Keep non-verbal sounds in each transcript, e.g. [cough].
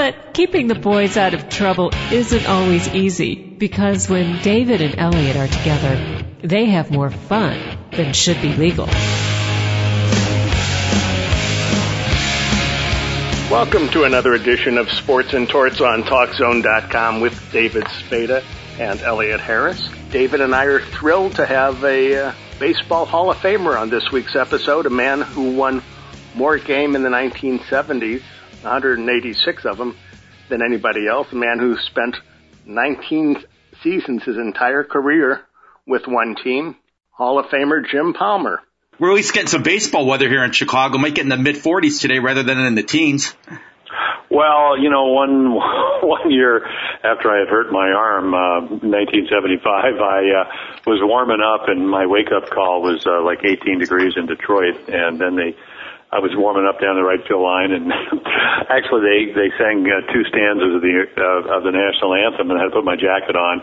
But keeping the boys out of trouble isn't always easy because when David and Elliot are together, they have more fun than should be legal. Welcome to another edition of Sports and Torts on TalkZone.com with David Spada and Elliot Harris. David and I are thrilled to have a uh, baseball Hall of Famer on this week's episode, a man who won more game in the 1970s, 186 of them, than anybody else, a man who spent 19 seasons, his entire career, with one team, Hall of Famer Jim Palmer. We're at least getting some baseball weather here in Chicago. Might get in the mid 40s today rather than in the teens. Well, you know, one [laughs] one year after I had hurt my arm, uh, 1975, I uh, was warming up, and my wake up call was uh, like 18 degrees in Detroit, and then they. I was warming up down the right field line, and [laughs] actually they they sang uh, two stanzas of the uh, of the national anthem, and I had to put my jacket on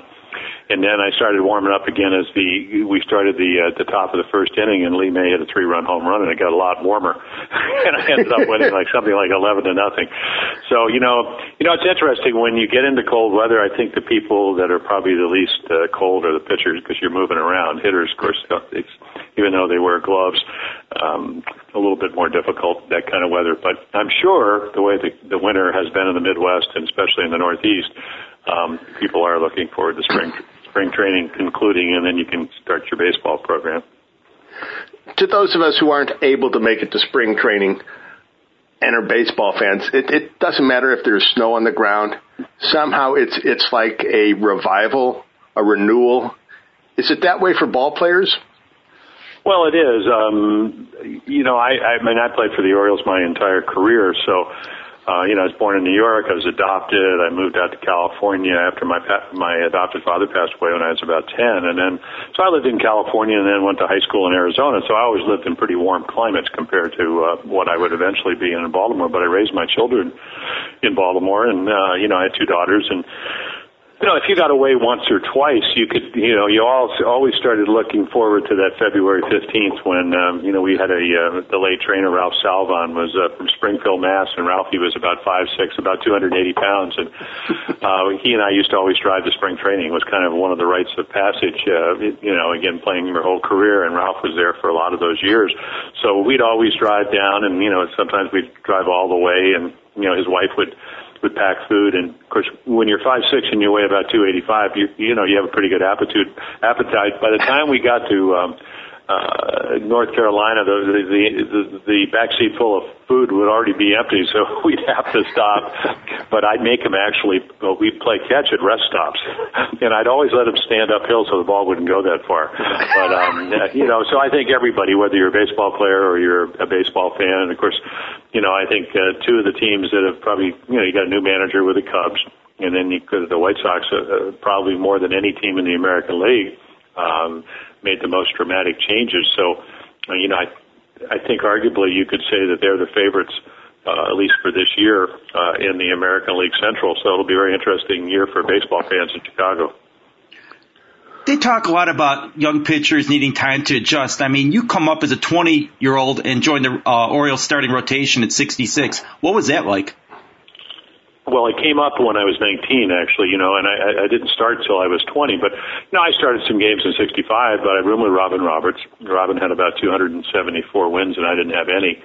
and then I started warming up again as the we started the uh, the top of the first inning, and Lee May hit a three run home run, and it got a lot warmer, [laughs] and I ended up winning like something like eleven to nothing. So you know, you know, it's interesting when you get into cold weather. I think the people that are probably the least uh, cold are the pitchers because you're moving around. Hitters, of course, it's, even though they wear gloves, um, a little bit more difficult that kind of weather. But I'm sure the way the, the winter has been in the Midwest and especially in the Northeast, um, people are looking forward to spring spring training concluding, and then you can start your baseball program. To those of us who aren't able to make it to spring training and are baseball fans, it, it doesn't matter if there's snow on the ground. Somehow it's it's like a revival, a renewal. Is it that way for ball players? Well, it is. Um, you know, I, I mean, I played for the Orioles my entire career, so uh, you know, I was born in New York. I was adopted. I moved out to California after my pa- my adopted father passed away when I was about ten, and then so I lived in California and then went to high school in Arizona. So I always lived in pretty warm climates compared to uh, what I would eventually be in Baltimore. But I raised my children in Baltimore, and uh, you know, I had two daughters, and you know, if you got away once or twice, you could, you know, you all always started looking forward to that February 15th when, um, you know, we had a, uh, the trainer Ralph Salvon was uh, from Springfield, Mass, and Ralphie was about five six, about 280 pounds, and uh, he and I used to always drive to spring training. It was kind of one of the rites of passage, uh, you know, again playing your whole career, and Ralph was there for a lot of those years. So we'd always drive down, and you know, sometimes we'd drive all the way, and you know, his wife would with packed food. And of course, when you're five six and you weigh about 285, you you know you have a pretty good appetite. Appetite. By the time we got to um, uh, North Carolina, the, the the the back seat full of food would already be empty, so [laughs] we'd have to stop. But I'd make him actually. Well, we'd play catch at rest stops, [laughs] and I'd always let him stand uphill so the ball wouldn't go that far. But um, [laughs] you know, so I think everybody, whether you're a baseball player or you're a baseball fan, and of course, you know, I think uh, two of the teams that have probably, you know, you got a new manager with the Cubs, and then you could the White Sox, uh, uh, probably more than any team in the American League. Um, made the most dramatic changes. So, uh, you know, I, I think arguably you could say that they're the favorites, uh, at least for this year, uh, in the American League Central. So it'll be a very interesting year for baseball fans in Chicago. They talk a lot about young pitchers needing time to adjust. I mean, you come up as a 20 year old and joined the uh, Orioles starting rotation at 66. What was that like? Well, I came up when I was 19, actually, you know, and I, I didn't start till I was 20. But you know, I started some games in '65, but I roomed with Robin Roberts. Robin had about 274 wins, and I didn't have any.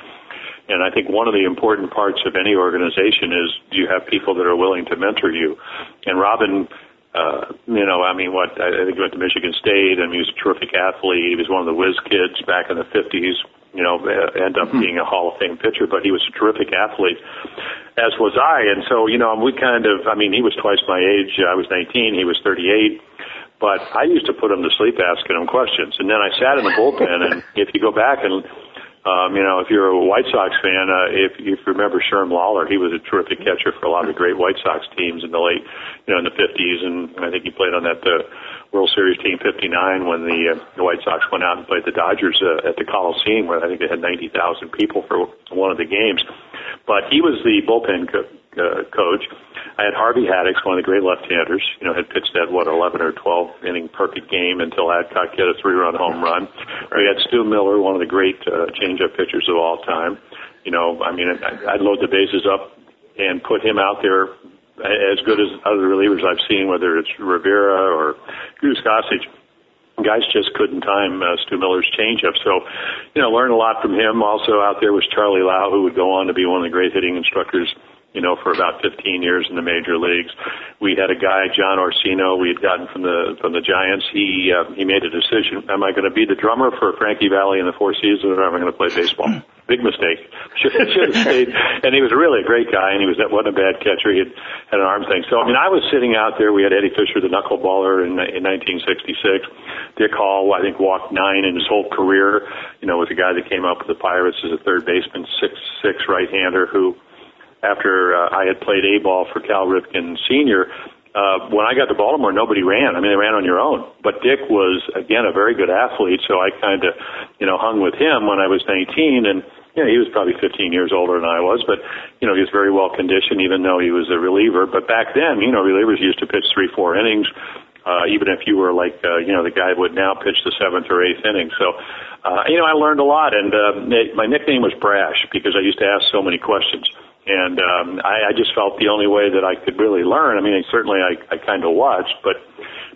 And I think one of the important parts of any organization is you have people that are willing to mentor you? And Robin, uh, you know, I mean, what I think he went to Michigan State, and he was a terrific athlete. He was one of the whiz kids back in the 50s. You know, end up mm-hmm. being a Hall of Fame pitcher, but he was a terrific athlete as was I. And so, you know, we kind of, I mean, he was twice my age. I was 19. He was 38. But I used to put him to sleep asking him questions. And then I sat in the bullpen. And if you go back and Um, you know, if you're a White Sox fan, uh, if, if you remember Sherm Lollar, he was a terrific catcher for a lot of great White Sox teams in the late, you know, in the 50s, and I think he played on that uh, World Series team 59 when the, uh, the White Sox went out and played the Dodgers uh, at the Coliseum, where I think they had 90,000 people for one of the games. But he was the bullpen co- uh, coach. I had Harvey Haddix, one of the great left-handers. You know, had pitched that what 11 or 12 inning perfect game until Adcock hit a three-run home run. We had Stu Miller, one of the great uh, changeup pitchers of all time. You know, I mean, I'd load the bases up and put him out there as good as other relievers I've seen, whether it's Rivera or Goose Gossage guys just couldn't time uh, Stu Miller's changeup. So, you know, learned a lot from him. Also out there was Charlie Lau, who would go on to be one of the great hitting instructors you know, for about 15 years in the major leagues. We had a guy, John Orsino, we had gotten from the from the Giants. He uh, he made a decision: Am I going to be the drummer for Frankie Valli in the Four Seasons, or am I going to play baseball? [clears throat] Big mistake. [laughs] Should, should have stayed. And he was really a great guy, and he was that wasn't a bad catcher. He had, had an arm thing. So I mean, I was sitting out there. We had Eddie Fisher, the knuckleballer, in in 1966. Dick Hall, I think, walked nine in his whole career. You know, was a guy that came up with the Pirates as a third baseman, six six right hander who after uh, I had played A ball for Cal Ripken Sr., uh, when I got to Baltimore, nobody ran. I mean, they ran on your own. But Dick was, again, a very good athlete, so I kind of, you know, hung with him when I was 19, and, you know, he was probably 15 years older than I was, but, you know, he was very well conditioned, even though he was a reliever. But back then, you know, relievers used to pitch three, four innings, uh, even if you were like, uh, you know, the guy would now pitch the seventh or eighth inning. So, uh, you know, I learned a lot, and uh, my nickname was Brash because I used to ask so many questions and um, I, I just felt the only way that I could really learn. I mean, certainly I, I kind of watched, but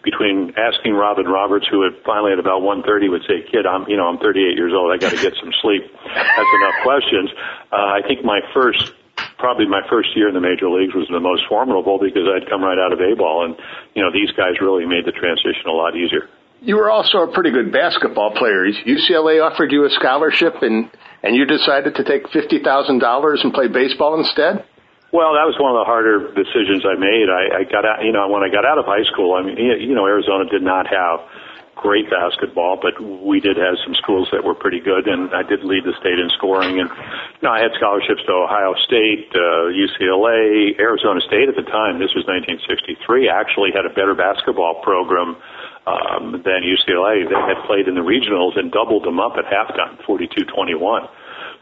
between asking Robin Roberts, who had finally at about 1:30 would say, "Kid, I'm you know I'm 38 years old. I got to get some sleep." That's enough questions. Uh, I think my first probably my first year in the major leagues was the most formidable because I'd come right out of A ball, and you know these guys really made the transition a lot easier. You were also a pretty good basketball player. UCLA offered you a scholarship, and and you decided to take fifty thousand dollars and play baseball instead. Well, that was one of the harder decisions I made. I, I got out, you know, when I got out of high school, I mean, you know, Arizona did not have great basketball, but we did have some schools that were pretty good, and I did lead the state in scoring. And you know, I had scholarships to Ohio State, uh, UCLA, Arizona State at the time. This was 1963. Actually, had a better basketball program um, than UCLA. They had played in the regionals and doubled them up at halftime, 42-21.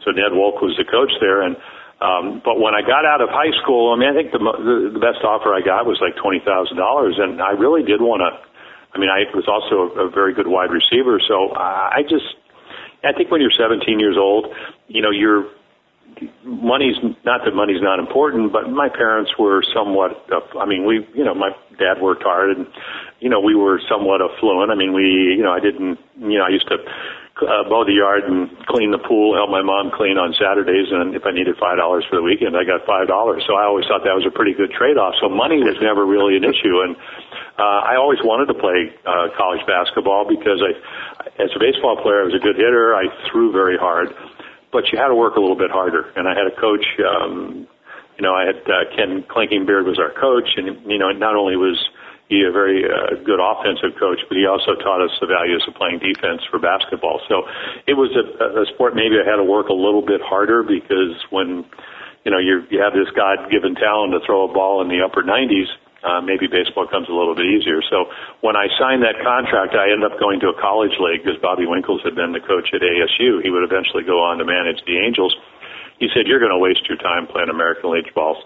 So Ned Wulk was the coach there, and um, but when I got out of high school, I mean, I think the, the, the best offer I got was like twenty thousand dollars, and I really did want to. I mean, I was also a, a very good wide receiver, so I just, I think when you're 17 years old, you know, you're money's not that money's not important, but my parents were somewhat. I mean, we, you know, my dad worked hard, and you know, we were somewhat affluent. I mean, we, you know, I didn't, you know, I used to uh, mow the yard and clean the pool, help my mom clean on Saturdays, and if I needed five dollars for the weekend, I got five dollars. So I always thought that was a pretty good trade-off. So money was never really an issue, and uh, I always wanted to play uh, college basketball because I, as a baseball player, I was a good hitter. I threw very hard but you had to work a little bit harder. And I had a coach, um, you know, I had uh, Ken Klinkingbeard was our coach, and you know, not only was he a very uh, good offensive coach, but he also taught us the values of playing defense for basketball. So it was a, a sport maybe I had to work a little bit harder because when you know you you have this God-given talent to throw a ball in the upper 90s, uh, maybe baseball comes a little bit easier. So when I signed that contract, I ended up going to a college league because Bobby Winkles had been the coach at ASU. He would eventually go on to manage the Angels. He said, "You're going to waste your time playing American League balls."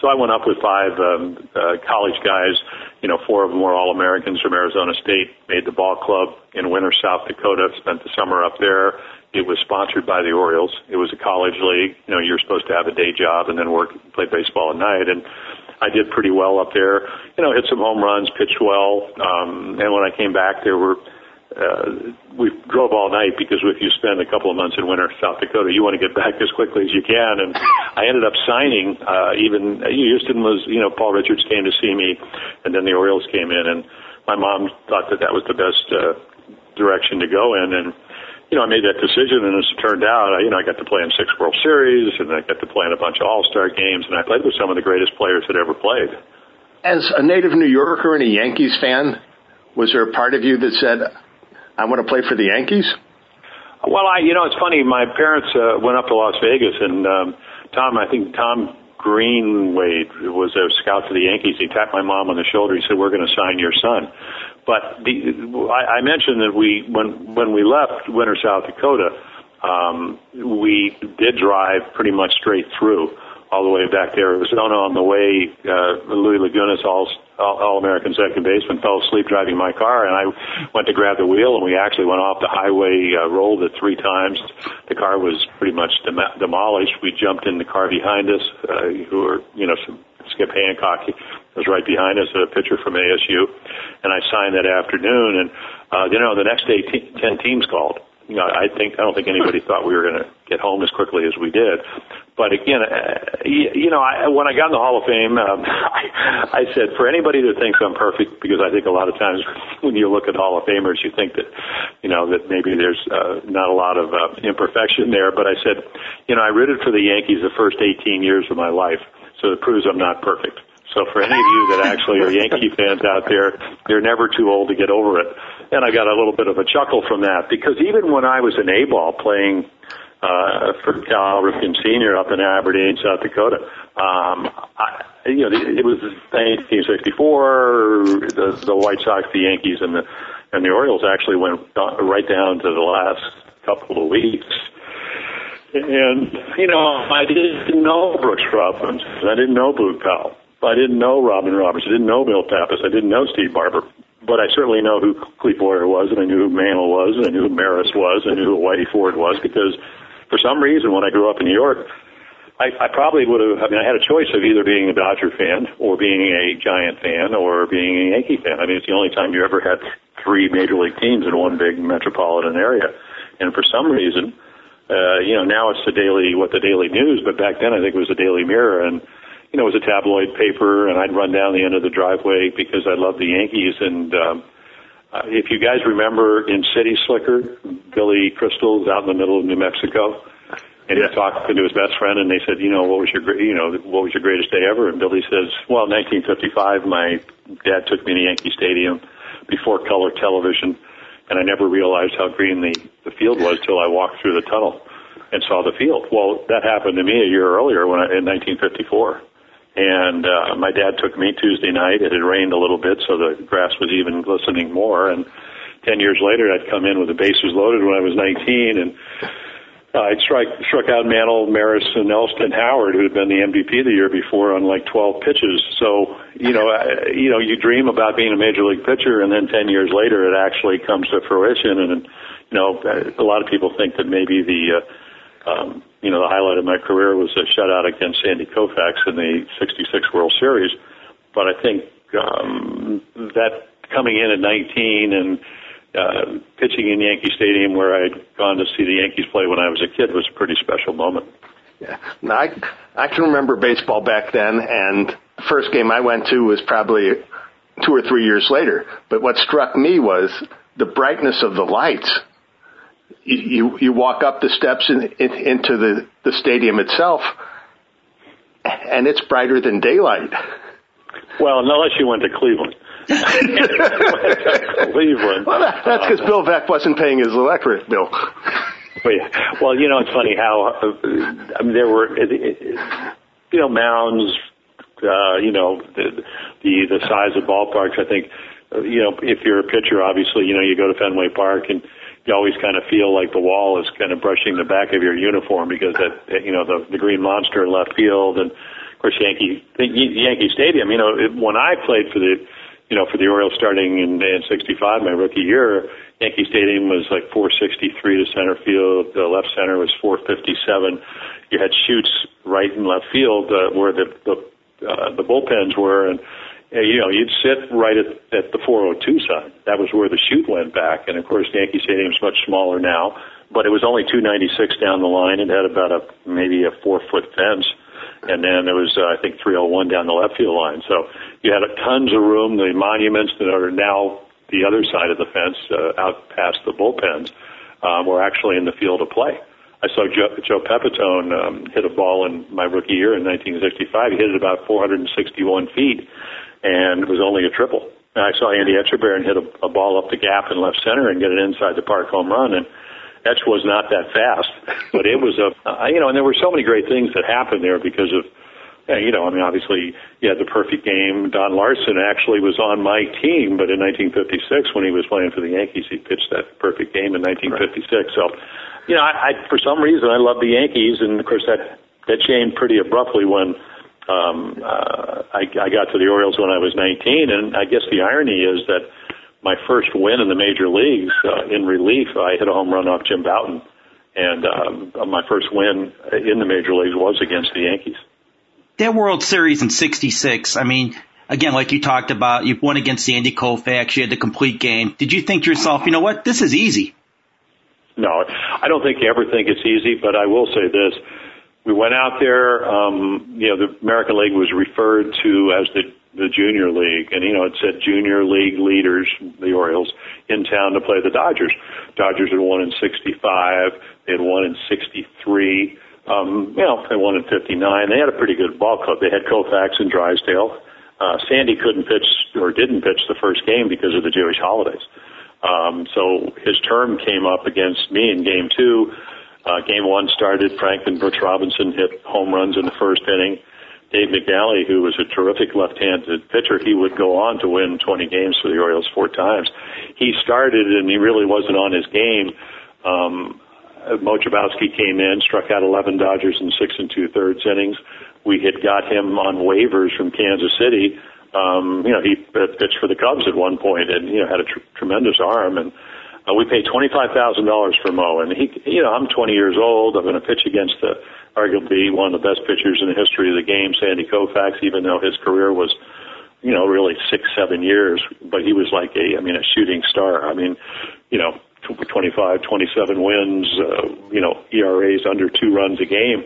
So I went up with five um, uh, college guys. You know, four of them were all Americans from Arizona State. Made the ball club in Winner, South Dakota. Spent the summer up there. It was sponsored by the Orioles. It was a college league. You know, you're supposed to have a day job and then work, play baseball at night. And I did pretty well up there. You know, hit some home runs, pitched well. Um, and when I came back, there were uh, we drove all night because if you spend a couple of months in Winner South Dakota, you want to get back as quickly as you can. And I ended up signing. Uh, even Houston was, you know, Paul Richards came to see me, and then the Orioles came in, and my mom thought that that was the best uh, direction to go in. And you know, I made that decision, and as it turned out, I, you know, I got to play in six World Series, and I got to play in a bunch of All Star games, and I played with some of the greatest players that ever played. As a native New Yorker and a Yankees fan, was there a part of you that said, "I want to play for the Yankees"? Well, I, you know, it's funny. My parents uh, went up to Las Vegas, and um, Tom, I think Tom Greenwade was a scout for the Yankees. He tapped my mom on the shoulder. He said, "We're going to sign your son." But the, I, I mentioned that we, when when we left Winner, South Dakota, um, we did drive pretty much straight through all the way back to Arizona. On the way, uh, Louis Lagunas, all, all American second baseman, fell asleep driving my car, and I went to grab the wheel, and we actually went off the highway, uh, rolled it three times. The car was pretty much dem- demolished. We jumped in the car behind us, uh, who were, you know, some Skip Hancock was right behind us, a pitcher from ASU, and I signed that afternoon. And uh, you know, the next day, t- ten teams called you know, I think I don't think anybody thought we were going to get home as quickly as we did. But again, uh, you know, I, when I got in the Hall of Fame, um, [laughs] I, I said for anybody that thinks I'm perfect, because I think a lot of times when you look at Hall of Famers, you think that, you know, that maybe there's uh, not a lot of uh, imperfection there. But I said, you know, I rooted for the Yankees the first 18 years of my life, so it proves I'm not perfect. So for any of you that actually are Yankee [laughs] fans out there, you're never too old to get over it. And I got a little bit of a chuckle from that because even when I was an A-ball playing uh, for Cal Ripken Sr. up in Aberdeen, South Dakota, um, I, you know, it was 1964. The, the White Sox, the Yankees, and the and the Orioles actually went right down to the last couple of weeks. And you know, I didn't know Brooks Robinson. I didn't know Boog Powell. I didn't know Robin Roberts. I didn't know Bill Pappas. I didn't know Steve Barber. But I certainly know who Clete Boyer was, and I knew who Mantle was, and I knew who Maris was, and I knew who Whitey Ford was, because for some reason, when I grew up in New York, I, I probably would have, I mean, I had a choice of either being a Dodger fan, or being a Giant fan, or being a Yankee fan. I mean, it's the only time you ever had three major league teams in one big metropolitan area. And for some reason, uh, you know, now it's the daily, what the daily news, but back then I think it was the Daily Mirror, and you know, it was a tabloid paper, and I'd run down the end of the driveway because I loved the Yankees. And um, uh, if you guys remember in City Slicker, Billy Crystal's out in the middle of New Mexico, and yeah. he talked to his best friend, and they said, you know, what was your, you know, what was your greatest day ever? And Billy says, well, 1955, my dad took me to Yankee Stadium before color television, and I never realized how green the the field was till I walked through the tunnel and saw the field. Well, that happened to me a year earlier when I, in 1954 and uh, my dad took me Tuesday night. It had rained a little bit, so the grass was even glistening more. And ten years later, I'd come in with the bases loaded when I was 19, and uh, I'd strike, struck out Mantle, Maris, and Elston Howard, who had been the MVP the year before on like 12 pitches. So you know, uh, you know, you dream about being a major league pitcher, and then 10 years later, it actually comes to fruition. And you know, a lot of people think that maybe the uh, um, you know, the highlight of my career was a shutout against Sandy Koufax in the 66 World Series. But I think um, that coming in at 19 and uh, pitching in Yankee Stadium where I'd gone to see the Yankees play when I was a kid was a pretty special moment. Yeah. Now, I, I can remember baseball back then, and the first game I went to was probably two or three years later. But what struck me was the brightness of the lights you you walk up the steps in, in, into the the stadium itself, and it's brighter than daylight. Well, unless you went to Cleveland. [laughs] [laughs] Cleveland. Well, that, that's because uh, Bill Veeck wasn't paying his electric bill. Well, you know, it's funny how uh, I mean, there were, you know, mounds, uh, you know, the, the the size of ballparks. I think, uh, you know, if you're a pitcher, obviously, you know, you go to Fenway Park and you always kind of feel like the wall is kind of brushing the back of your uniform because that you know the the green monster in left field and of course Yankee Yankee Stadium. You know it, when I played for the you know for the Orioles starting in in '65, my rookie year, Yankee Stadium was like 463 to center field. The left center was 457. You had chutes right and left field uh, where the the uh, the bullpens were and you know, you'd sit right at, at the 402 side. That was where the chute went back. And of course, Yankee Stadium is much smaller now, but it was only 296 down the line. It had about a, maybe a four foot fence. And then there was, uh, I think, 301 down the left field line. So you had a, tons of room. The monuments that are now the other side of the fence, uh, out past the bullpens, um, were actually in the field of play. I saw Joe, Joe Pepitone um, hit a ball in my rookie year in 1965. He hit it about 461 feet and it was only a triple. And I saw Andy Etchebarren hit a, a ball up the gap in left center and get it inside the park home run. And Etch was not that fast, [laughs] but it was a, you know, and there were so many great things that happened there because of, you know, I mean, obviously you had the perfect game. Don Larsen actually was on my team, but in 1956 when he was playing for the Yankees, he pitched that perfect game in 1956. Right. So, you know, I, I, for some reason I love the Yankees, and of course that that changed pretty abruptly when um, uh, I, I got to the Orioles when I was 19. And I guess the irony is that my first win in the major leagues uh, in relief, I hit a home run off Jim Bouton, and um, my first win in the major leagues was against the Yankees. That World Series in '66. I mean, again, like you talked about, you won against Sandy Koufax. You had the complete game. Did you think to yourself, you know what, this is easy? No, I don't think you ever think it's easy, but I will say this. We went out there, um, you know, the American League was referred to as the the junior league, and you know it said junior league leaders, the Orioles, in town to play the Dodgers. Dodgers had won in '65, they had won in '63. Um, you know, they won in '59. They had a pretty good ball club. They had Koufax and Drysdale. Uh, Sandy couldn't pitch or didn't pitch the first game because of the Jewish holidays. Um, so his term came up against me in game two. Uh, game one started. Frank and Brooks Robinson hit home runs in the first inning. Dave McNally, who was a terrific left-handed pitcher, he would go on to win 20 games for the Orioles four times. He started and he really wasn't on his game. Um, Mo Drabowsky came in, struck out 11 Dodgers in six and two thirds innings. We had got him on waivers from Kansas City. Um, you know, he pitched for the Cubs at one point and, you know, had a tr- tremendous arm and, uh, we paid $25,000 for Mo and he, you know, I'm 20 years old. I'm going to pitch against the, arguably one of the best pitchers in the history of the game, Sandy Koufax, even though his career was, you know, really six, seven years, but he was like a, I mean, a shooting star. I mean, you know, 25, 27 wins, uh, you know, ERAs under two runs a game.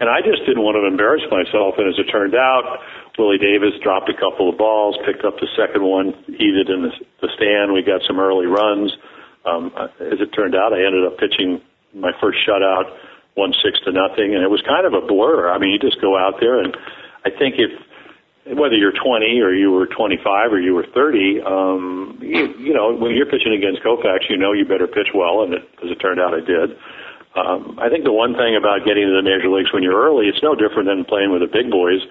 And I just didn't want to embarrass myself. And as it turned out, Willie Davis dropped a couple of balls, picked up the second one, heated in the, the stand. We got some early runs. Um, as it turned out, I ended up pitching my first shutout one six to nothing, and it was kind of a blur. I mean, you just go out there, and I think if whether you're 20 or you were 25 or you were 30, um, you, you know, when you're pitching against Koufax, you know you better pitch well, and it, as it turned out, I did. Um, I think the one thing about getting to the major leagues when you're early, it's no different than playing with the big boys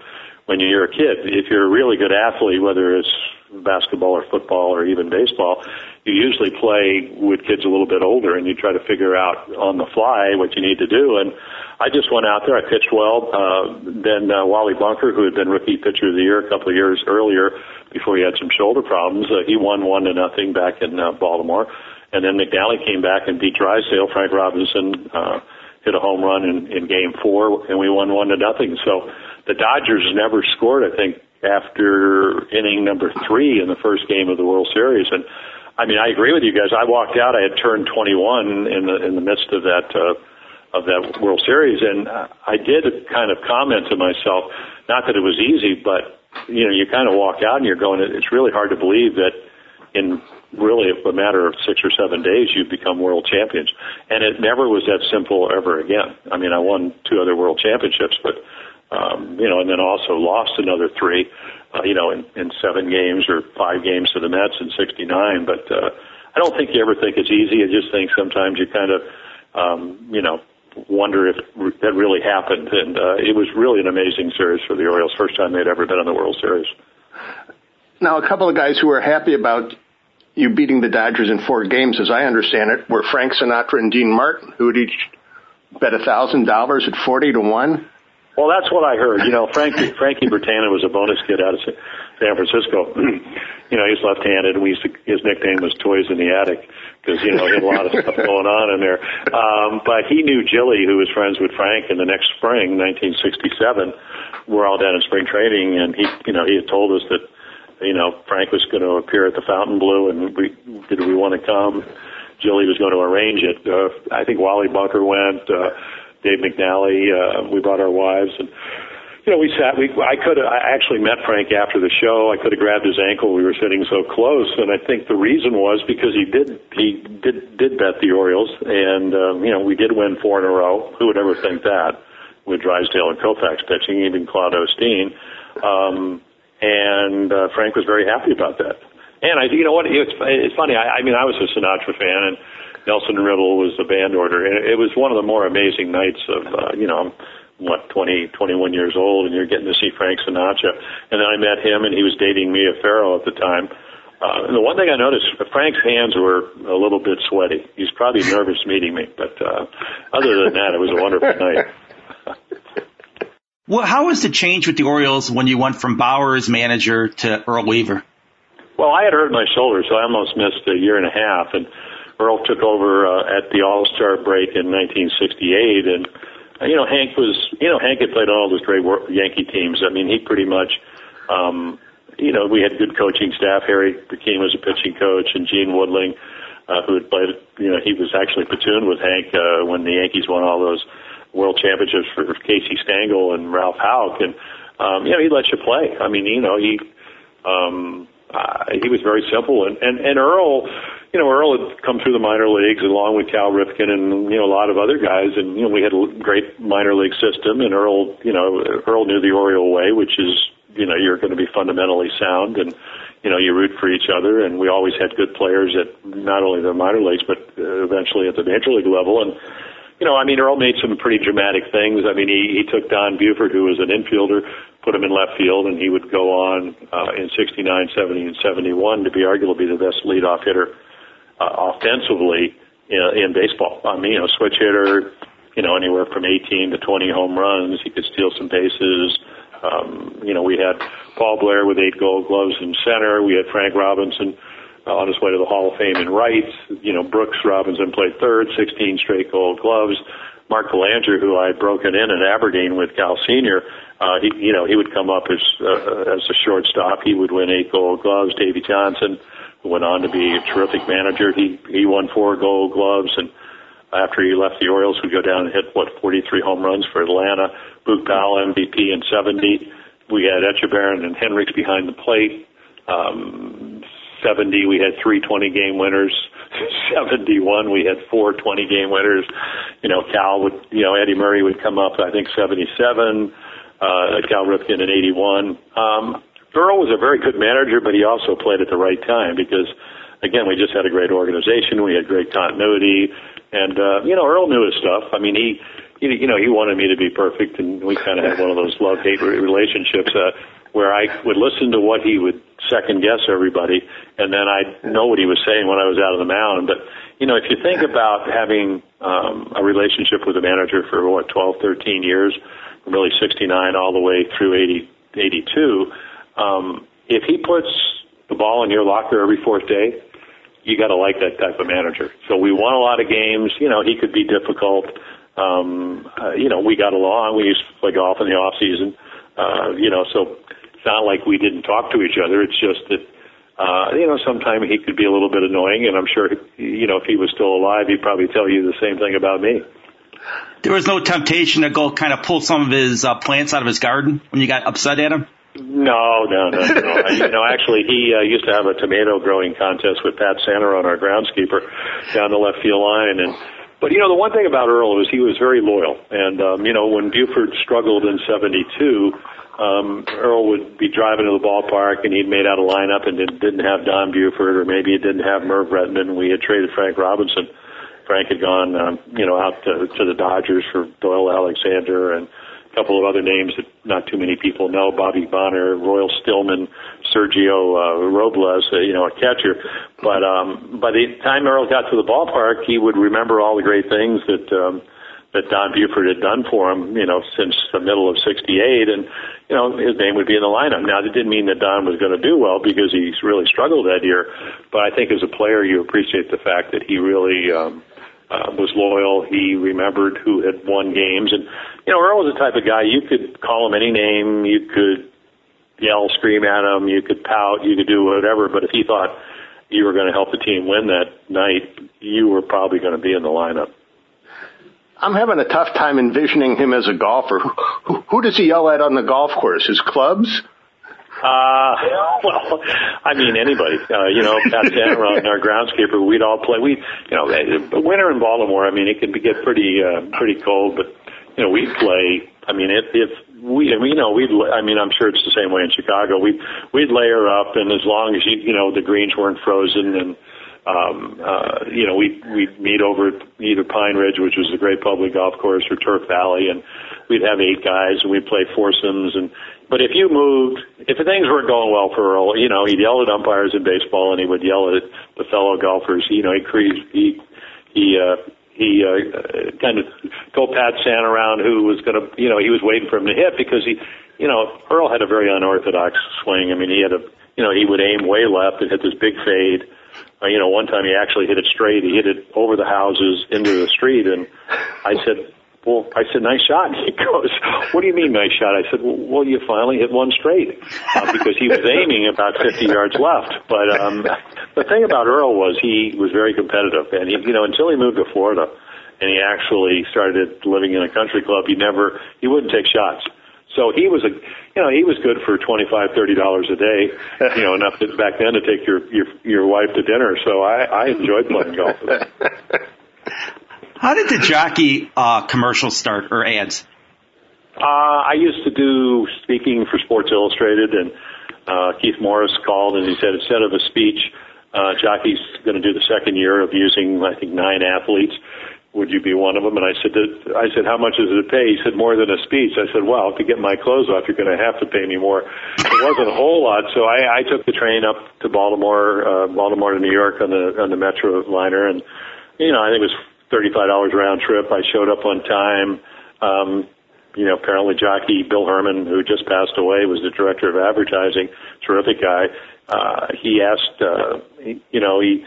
when you're a kid. If you're a really good athlete, whether it's basketball or football or even baseball, you usually play with kids a little bit older and you try to figure out on the fly what you need to do. And I just went out there. I pitched well. Uh, then uh, Wally Bunker, who had been rookie pitcher of the year a couple of years earlier before he had some shoulder problems, uh, he won one to nothing back in uh, Baltimore. And then McNally came back and beat Drysdale. Frank Robinson uh, hit a home run in, in game four, and we won one to nothing. So the Dodgers never scored, I think, after inning number three in the first game of the World Series. And I mean, I agree with you guys. I walked out. I had turned 21 in the in the midst of that uh, of that World Series, and I did kind of comment to myself, not that it was easy, but you know, you kind of walk out and you're going. It's really hard to believe that in really a matter of six or seven days you've become world champions, and it never was that simple ever again. I mean, I won two other world championships, but um, you know, and then also lost another three, uh, you know, in, in seven games or five games to the Mets in '69. But uh, I don't think you ever think it's easy. I just think sometimes you kind of, um, you know, wonder if that really happened. And uh, it was really an amazing series for the Orioles, first time they'd ever been in the World Series. Now, a couple of guys who are happy about you beating the Dodgers in four games, as I understand it, were Frank Sinatra and Dean Martin, who had each bet a thousand dollars at forty to one. Well, that's what I heard. You know, Frankie Frankie Bertaina was a bonus kid out of San Francisco. [clears throat] you know, he's left-handed, and we used to, his nickname was Toys in the Attic because you know he had a lot of stuff going on in there. Um, but he knew Jilly, who was friends with Frank, in the next spring, 1967. We're all down in spring training, and he, you know, he had told us that, you know, Frank was going to appear at the Fontainebleau, and we did we want to come. Jilly was going to arrange it. Uh, I think Wally Bunker went. Uh, Dave McNally. Uh, we brought our wives and you know, we sat. We I could I actually met Frank after the show. I could have grabbed his ankle. We were sitting so close, and I think the reason was because he did he did did bet the Orioles, and um, you know we did win four in a row. Who would ever think that with Drysdale and Koufax pitching, even Claude Osteen, um, and uh, Frank was very happy about that. And I, you know what? It's it's funny. I, I mean, I was a Sinatra fan, and Nelson Riddle was the band order, and it was one of the more amazing nights of, uh, you know, what 20, 21 years old, and you're getting to see Frank Sinatra. And then I met him, and he was dating Mia Farrow at the time. Uh, and the one thing I noticed, Frank's hands were a little bit sweaty. He's probably nervous meeting me, but uh, other than that, it was a wonderful night. [laughs] well, how was the change with the Orioles when you went from Bauer as manager to Earl Weaver? Well, I had hurt my shoulder, so I almost missed a year and a half, and Earl took over uh, at the All Star break in 1968, and uh, you know Hank was, you know Hank had played on all those great Yankee teams. I mean, he pretty much, um, you know, we had good coaching staff. Harry Brecheen was a pitching coach, and Gene Woodling, uh, who had played, you know, he was actually platooned with Hank uh, when the Yankees won all those World Championships for Casey Stengel and Ralph Houk, and um, you know, he let you play. I mean, you know, he. Um, uh, he was very simple, and and and Earl, you know, Earl had come through the minor leagues along with Cal Ripken and you know a lot of other guys, and you know we had a great minor league system, and Earl, you know, Earl knew the Oriole way, which is you know you're going to be fundamentally sound, and you know you root for each other, and we always had good players at not only the minor leagues but uh, eventually at the major league level, and you know, I mean, Earl made some pretty dramatic things. I mean, he, he took Don Buford, who was an infielder, put him in left field, and he would go on uh, in 69, 70, and 71 to be arguably the best leadoff hitter uh, offensively in, in baseball. I mean, you know, switch hitter, you know, anywhere from 18 to 20 home runs. He could steal some bases. Um, you know, we had Paul Blair with eight gold gloves in center. We had Frank Robinson on his way to the Hall of Fame in right. You know, Brooks Robinson played third, 16 straight gold gloves. Mark Belanger, who I had broken in at Aberdeen with Cal Senior, uh, he, you know, he would come up as uh, as a shortstop. He would win eight Gold Gloves. Davey Johnson, who went on to be a terrific manager, he he won four Gold Gloves, and after he left the Orioles, would go down and hit what 43 home runs for Atlanta. Boog Powell MVP in 70. We had Etchebarren and Hendricks behind the plate. Um, 70, we had three 20 game winners. [laughs] 71, we had four 20 game winners. You know, Cal would, you know, Eddie Murray would come up, I think 77 uh, Cal Ripken in 81. Um, Earl was a very good manager, but he also played at the right time because, again, we just had a great organization. We had great continuity. And, uh, you know, Earl knew his stuff. I mean, he, you know, he wanted me to be perfect, and we kind of had one of those love-hate relationships uh, where I would listen to what he would second guess everybody, and then I'd know what he was saying when I was out of the mound. But, you know, if you think about having um, a relationship with a manager for, what, 12, 13 years, really 69 all the way through 80, 82. Um, if he puts the ball in your locker every fourth day, you got to like that type of manager. So we won a lot of games. You know, he could be difficult. Um, uh, you know, we got along. We used to play golf in the off season. Uh, you know, so it's not like we didn't talk to each other. It's just that, uh, you know, sometimes he could be a little bit annoying, and I'm sure, you know, if he was still alive, he'd probably tell you the same thing about me there was no temptation to go kind of pull some of his uh, plants out of his garden when you got upset at him? No, no, no, no. you know, actually, he uh, used to have a tomato growing contest with Pat Santarone, our groundskeeper, down the left field line, and but you know, the one thing about Earl was he was very loyal, and um, you know, when Buford struggled in '72. Um, Earl would be driving to the ballpark and he'd made out a lineup and didn't, didn't have Don Buford or maybe it didn't have Merv Rettenmund. We had traded Frank Robinson Frank had gone, um, you know, out to, to the Dodgers for Doyle Alexander and a couple of other names that not too many people know, Bobby Bonner, Royle Stillman, Sergio uh, Robles, uh, you know, a catcher. But um, by the time Earl got to the ballpark, he would remember all the great things that um, that Don Buford had done for him, you know, since the middle of '68, and you know, his name would be in the lineup. Now, that didn't mean that Don was going to do well because he's really struggled that year. But I think as a player, you appreciate the fact that he really um, uh, was loyal. He remembered who had won games, and you know Earl was the type of guy you could call him any name, you could yell, scream at him, you could pout, you could do whatever. But if he thought you were going to help the team win that night, you were probably going to be in the lineup. I'm having a tough time envisioning him as a golfer. Who, who, does he yell at on the golf course? His clubs? Uh, well, I mean anybody. Uh, you know, Pat Santarone, our groundskeeper, we'd all play. We, you know, winter in Baltimore. I mean, it be, get pretty, uh, pretty cold, but you know, we'd play. I mean, if, if we, you know, we'd, I mean, I'm sure it's the same way in Chicago. We'd, we'd layer up and as long as you, you know, the greens weren't frozen and, um, uh, you know, we, we'd meet over at either Pine Ridge, which was a great public golf course, or Turf Valley, and we'd have eight guys and we'd play foursomes. And, but if you moved, if things weren't going well for Earl, you know, he'd yell at umpires in baseball and he would yell at the fellow golfers. You know, he, he, he, uh, he uh, kind of told Pat Santarone, who was going to, you know, he was waiting for him to hit because he, you know, Earl had a very unorthodox swing. I mean, he had a, you know, he would aim way left and hit this big fade. Uh, you know, one time he actually hit it straight. He hit it over the houses into the street, and I said, well, I said, nice shot. [laughs] He goes, what do you mean nice shot? I said, well, you finally hit one straight uh, because he was aiming about 50 yards left. But um, the thing about Earl was he was very competitive, and he, you know, until he moved to Florida and he actually started living in a country club, he never, he wouldn't take shots. So he was a, you know, he was good for twenty five, thirty dollars a day, you know, enough to, back then to take your your your wife to dinner. So I I enjoyed playing golf with him. [laughs] How did the jockey uh, commercial start or ads? Uh, I used to do speaking for Sports Illustrated, and uh, Keith Morris called and he said instead of a speech, uh, jockey's going to do the second year of using I think nine athletes. Would you be one of them? And I said, I said, how much does it pay? He said, more than a speech. I said, well, to get my clothes off, you're going to have to pay me more. It wasn't a whole lot, so I, I took the train up to Baltimore, uh, Baltimore to New York on the on the Metro liner, and you know, I think it was $35 round trip. I showed up on time. Um, you know, apparently jockey Bill Herman, who just passed away, was the director of advertising. Terrific guy. Uh, he asked, uh, he, you know, he,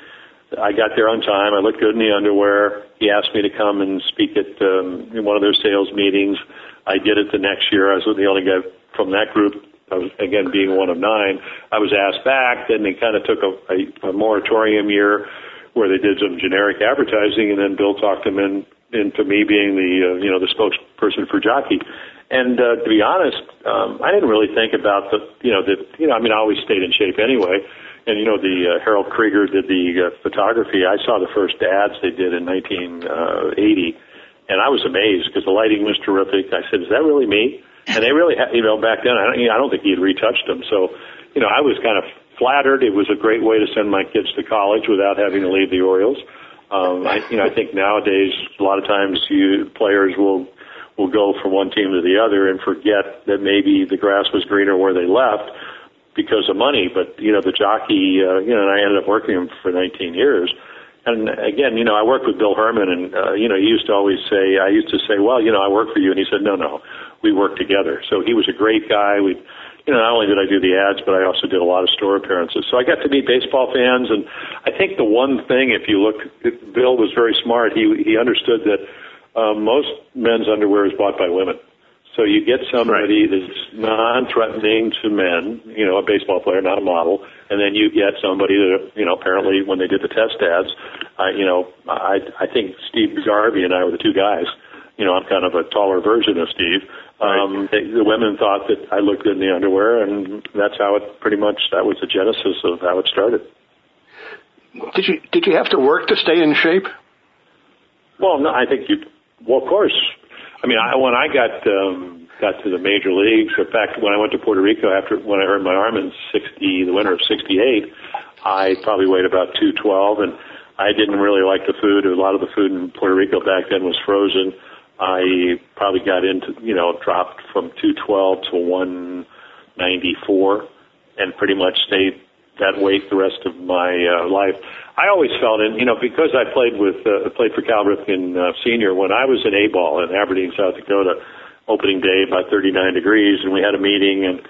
I got there on time. I looked good in the underwear. He asked me to come and speak at um, in one of their sales meetings. I did it the next year. I was the only guy from that group. I was again being one of nine. I was asked back. Then they kind of took a, a, a moratorium year where they did some generic advertising, and then Bill talked them in into me being the uh, you know the spokesperson for Jockey. And uh, to be honest, um, I didn't really think about the you know the you know I mean I always stayed in shape anyway. And you know the uh, Harold Krieger did the uh, photography. I saw the first ads they did in 1980, and I was amazed because the lighting was terrific. I said, "Is that really me?" And they really, ha- you know, back then I don't, you know, I don't think he had retouched them. So, you know, I was kind of flattered. It was a great way to send my kids to college without having to leave the Orioles. Um, I, you know, I think nowadays a lot of times you players will will go from one team to the other and forget that maybe the grass was greener where they left because of money. But you know, the jockey, uh, you know, and I ended up working him for 19 years. And again, you know, I worked with Bill Herman, and uh, you know, he used to always say, I used to say, well, you know, I work for you, and he said, no, no, we work together. So he was a great guy. We you know, not only did I do the ads, but I also did a lot of store appearances. So I got to meet baseball fans, and I think the one thing, if you look, Bill was very smart. He he understood that uh, most men's underwear is bought by women. So you get somebody right. that's non-threatening to men, you know, a baseball player, not a model, and then you get somebody that, you know, apparently when they did the test ads, I, you know, I I think Steve Garvey and I were the two guys. You know, I'm kind of a taller version of Steve um, they, the women thought that I looked good in the underwear, and that's how it pretty much that was the genesis of how it started. Did you did you have to work to stay in shape? Well, no, I think you. Well, of course. I mean, I, when I got um, got to the major leagues, in fact, when I went to Puerto Rico after when I hurt my arm in '60, the winter of '68, I probably weighed about 212, and I didn't really like the food. A lot of the food in Puerto Rico back then was frozen. I probably got into, you know, dropped from 212 to 194 and pretty much stayed that weight the rest of my uh, life. I always felt, and you know, because I played with uh, played for Cal Ripken uh, Senior when I was in A ball in Aberdeen, South Dakota, opening day about 39 degrees, and we had a meeting, and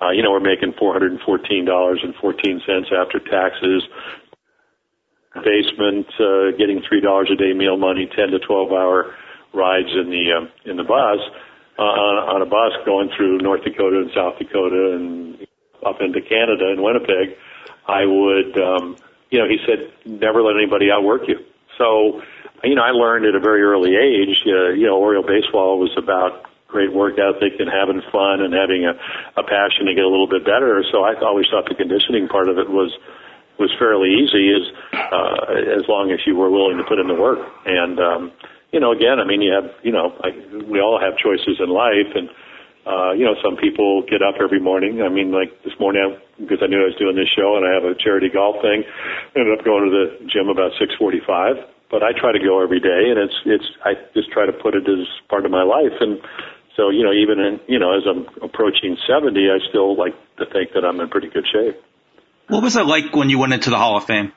uh, you know, we're making 414 dollars and 14 cents after taxes. Basement, uh, getting three dollars a day meal money, 10 to 12 hour rides in the um, in the bus uh, on, on a bus going through North Dakota and South Dakota and up into Canada and Winnipeg, I would, um, you know, he said, never let anybody outwork you. So, you know, I learned at a very early age, uh, you know, Oriole baseball was about great work ethic and having fun and having a, a passion to get a little bit better. So I always thought the conditioning part of it was was fairly easy as uh, as long as you were willing to put in the work. And um, you know, again, I mean, you have, you know, I, we all have choices in life, and Uh, you know, some people get up every morning. I mean, like this morning, I, because I knew I was doing this show and I have a charity golf thing, I ended up going to the gym about 6:45. But I try to go every day, and it's it's I just try to put it as part of my life. And so, you know, even in you know, as I'm approaching 70, I still like to think that I'm in pretty good shape. What was it like when you went into the Hall of Fame?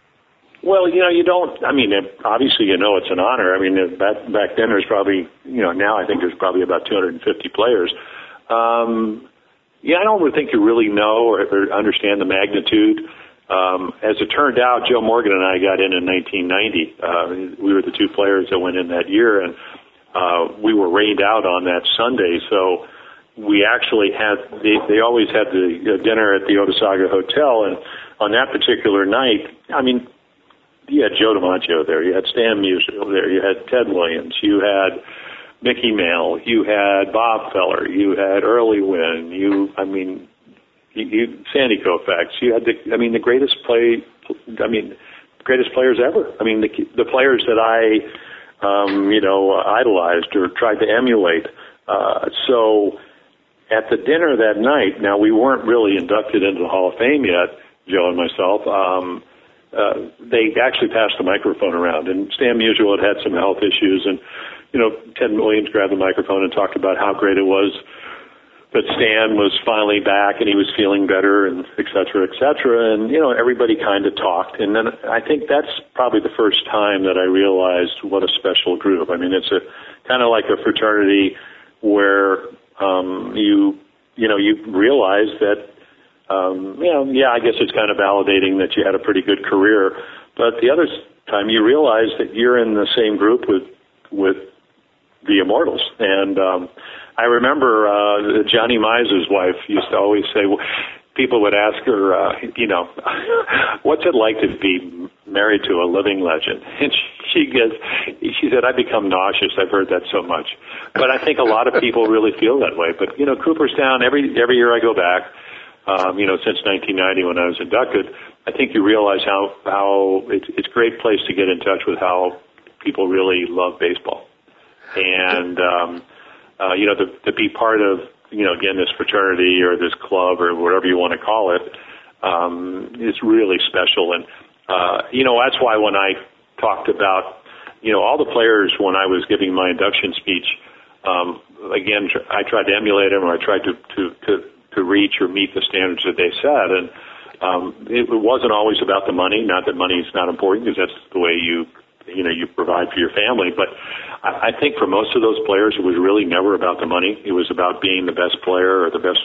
Well, you know, you don't. I mean, obviously, you know, it's an honor. I mean, back back then, there's probably, you know, now I think there's probably about 250 players. Um, yeah, I don't think you really know or, or understand the magnitude. Um, as it turned out, Joe Morgan and I got in in 1990. Uh, we were the two players that went in that year, and uh, we were rained out on that Sunday. So we actually had they, they always had the uh, dinner at the Otesaga Hotel, and on that particular night, I mean, you had Joe DiMaggio there, you had Stan Musial there, you had Ted Williams, you had Mickey Mantle, you had Bob Feller, you had Early Wynn, you, I mean, you, you Sandy Koufax, you had the, I mean, the greatest play, I mean, greatest players ever. I mean, the the players that I, um, you know, idolized or tried to emulate. Uh, so, at the dinner that night, now we weren't really inducted into the Hall of Fame yet, Joe and myself. Um, uh, they actually passed the microphone around, and Stan Musial had had some health issues, and you know, Ted Williams grabbed the microphone and talked about how great it was that Stan was finally back and he was feeling better and et cetera, et cetera. And, you know, everybody kind of talked. And then I think that's probably the first time that I realized what a special group. I mean, it's a kind of like a fraternity where, um, you, you know, you realize that, um, you know, yeah, I guess it's kind of validating that you had a pretty good career. But the other time you realize that you're in the same group with, with the Immortals. And um, I remember uh, Johnny Mize's wife used to always say, people would ask her, uh, you know, [laughs] what's it like to be married to a living legend? [laughs] And she gets, she said, I become nauseous. I've heard that so much. But I think a lot of people really feel that way. But, you know, Cooperstown, every, every year I go back, um, you know, since 1990 when I was inducted, I think you realize how, how it's, it's a great place to get in touch with how people really love baseball and um, uh, you know to, to be part of you know again this fraternity or this club or whatever you want to call it um, is really special. And uh, you know that's why when I talked about you know all the players when I was giving my induction speech, um, again tr- I tried to emulate them or I tried to to to to reach or meet the standards that they set and. Um, it, wasn't always about the money. Not that money is not important, because that's the way you you know you provide for your family. But I, I think for most of those players, it was really never about the money. It was about being the best player or the best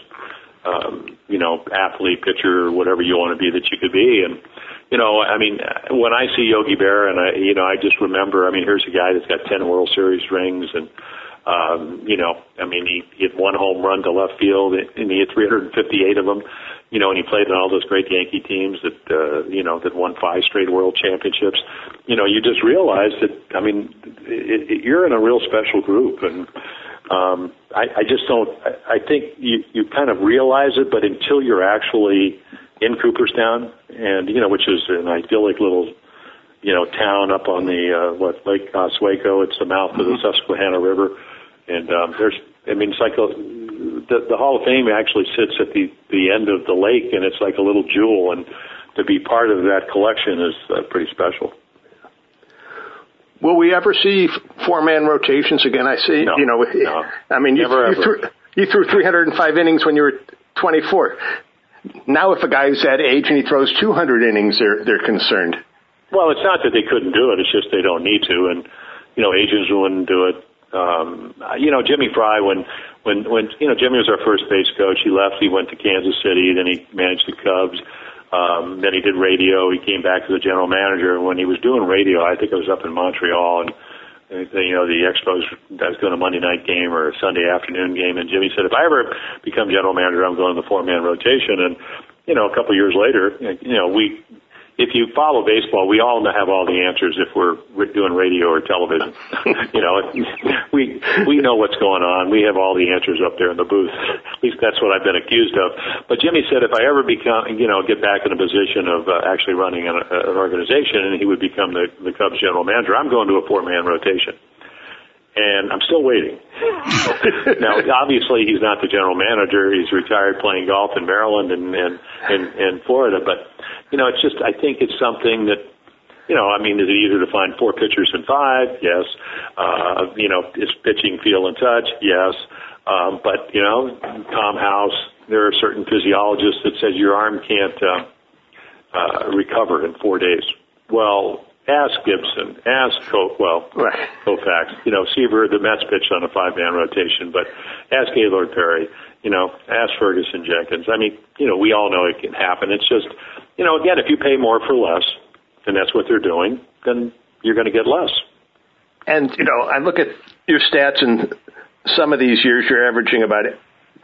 um, you know athlete, pitcher, whatever you want to be that you could be. And you know, I mean, when I see Yogi Berra, and I you know, I just remember. I mean, here's a guy that's got ten World Series rings and. Um, you know, I mean, he, had one home run to left field, and he had 358 of them you know, and he played in all those great Yankee teams that, uh, you know, that won five straight world championships. You know, you just realize that, I mean, it, it, you're in a real special group. And, um, I, I just don't, I, I think you, you kind of realize it, but until you're actually in Cooperstown and, you know, which is an idyllic little, you know, town up on the, uh, what, Lake Otsego. It's the mouth of the Susquehanna River. And, um, there's, I mean, it's like a, the, the Hall of Fame actually sits at the the end of the lake, and it's like a little jewel. And to be part of that collection is uh, pretty special. Will we ever see four man rotations again? I see. No, you know, no, I mean, you, you, threw, you threw 305 innings when you were 24. Now, if a guy's that age and he throws 200 innings, they're they're concerned. Well, it's not that they couldn't do it; it's just they don't need to, and you know, agents wouldn't do it. Um, you know, Jimmy Frey, when when when you know Jimmy was our first base coach. He left. He went to Kansas City. Then he managed the Cubs. Um, then he did radio. He came back as a general manager. And when he was doing radio, I think I was up in Montreal and you know the Expos. I was doing a Monday night game or a Sunday afternoon game, and Jimmy said, if I ever become general manager, I'm going to the four man rotation. And you know, a couple years later, you know, we if you follow baseball, we all have all the answers if we're doing radio or television. [laughs] you know, we we know what's going on. We have all the answers up there in the booth. At least that's what I've been accused of. But Jimmy said if I ever become, you know, get back in a position of uh, actually running an, uh, an organization, and he would become the the Cubs general manager, I'm going to a four man rotation. And I'm still waiting. [laughs] now, obviously, he's not the general manager. He's retired playing golf in Maryland and and and, and Florida. But you know, it's just I think it's something that you know, I mean, is it easier to find four pitchers than five? Yes. Uh, you know, is pitching feel and touch? Yes. Um, but you know, Tom House, there are certain physiologists that said your arm can't uh, uh, recover in four days. Well, ask Gibson, ask Co- well, right. Koufax. You know, Seaver, the Mets pitched on a five-man rotation, but ask Gaylord Perry. You know, ask Ferguson Jenkins. I mean, you know, we all know it can happen. It's just, you know, again, if you pay more for less, and that's what they're doing, then you're going to get less. And you know, I look at your stats, and some of these years you're averaging about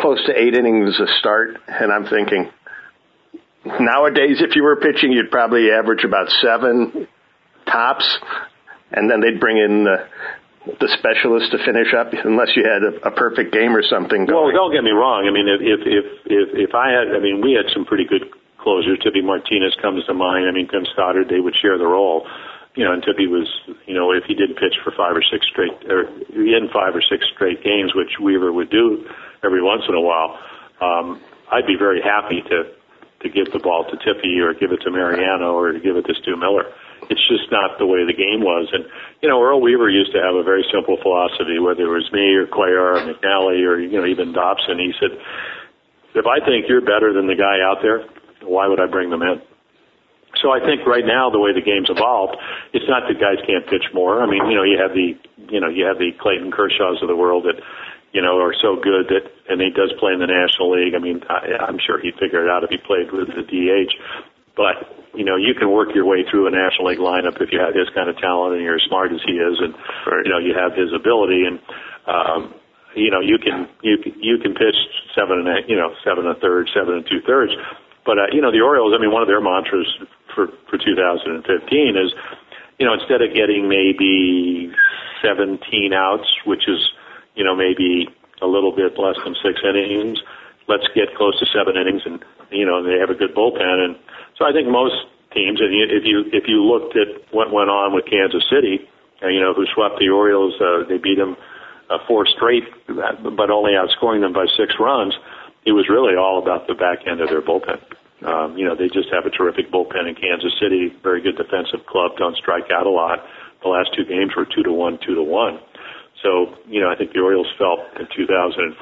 close to eight innings a start, and I'm thinking. Nowadays, if you were pitching, you'd probably average about seven tops, and then they'd bring in the the specialist to finish up, unless you had a, a perfect game or something. Going. Well, don't get me wrong. I mean, if if if if, if I had, I mean, we had some pretty good closers. Tippy Martinez comes to mind. I mean, Tim Stoddard, they would share the role. You know, and Tippy was, you know, if he did pitch for five or six straight, or in five or six straight games, which Weaver would do every once in a while, um, I'd be very happy to to give the ball to Tippy or give it to Mariano or to give it to Stu Miller. It's just not the way the game was. And, you know, Earl Weaver used to have a very simple philosophy, whether it was me or Cuellar or McNally or, you know, even Dobson. He said, if I think you're better than the guy out there, why would I bring them in? So I think right now the way the game's evolved, it's not that guys can't pitch more. I mean, you know, you have the, you know, you have the Clayton Kershaws of the world that, you know, are so good that, and he does play in the National League. I mean, I, I'm sure he'd figure it out if he played with the DH. But you know, you can work your way through a National League lineup if you have his kind of talent and you're as smart as he is, and right. you know you have his ability, and um, you know you can you you can pitch seven and eight, you know seven and a third, seven and two thirds. But uh, you know the Orioles. I mean, one of their mantras for for 2015 is, you know, instead of getting maybe 17 outs, which is you know maybe a little bit less than six innings, let's get close to seven innings, and you know they have a good bullpen and so I think most teams, and if you if you looked at what went on with Kansas City, uh, you know, who swept the Orioles, uh, they beat them uh, four straight, but only outscoring them by six runs. It was really all about the back end of their bullpen. Um, you know, they just have a terrific bullpen in Kansas City, very good defensive club, don't strike out a lot. The last two games were two to one, two to one. So, you know, I think the Orioles felt in 2014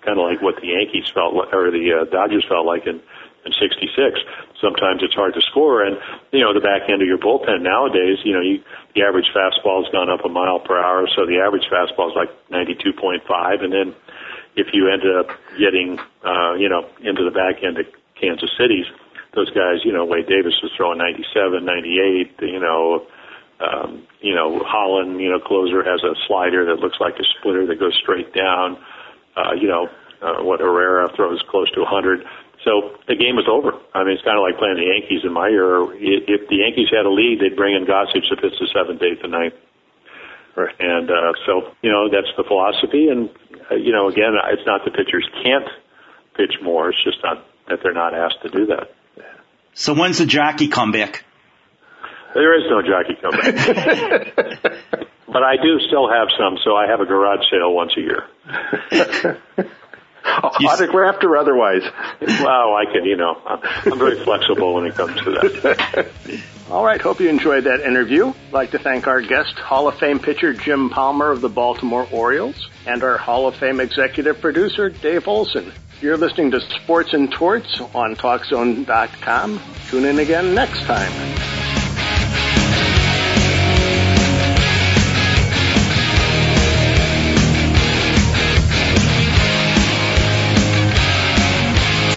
kind of like what the Yankees felt, or the uh, Dodgers felt like in and 66. Sometimes it's hard to score, and you know the back end of your bullpen nowadays. You know, you, the average fastball has gone up a mile per hour, so the average fastball is like 92.5, and then if you end up getting, uh, you know, into the back end of Kansas City's, those guys, you know, Wade Davis was throwing 97, 98, you know, um, you know, Holland, you know, closer has a slider that looks like a splitter that goes straight down. Uh, you know, uh, what Herrera throws close to 100. So the game was over. I mean, it's kind of like playing the Yankees in my era. If the Yankees had a lead, they'd bring in Gossage to pitch the seventh, eighth, and ninth. Right. And uh, so, you know, that's the philosophy. And, uh, you know, again, it's not that pitchers can't pitch more. It's just not that they're not asked to do that. So when's the jockey comeback? There is no jockey comeback. [laughs] but I do still have some, so I have a garage sale once a year. [laughs] autographed or otherwise. Well, I can, you know, I'm very flexible when it comes to that. [laughs] All right, hope you enjoyed that interview. I'd like to thank our guest, Hall of Fame pitcher Jim Palmer of the Baltimore Orioles, and our Hall of Fame executive producer, Dave Olson. You're listening to Sports and Torts on TalkZone.com. Tune in again next time.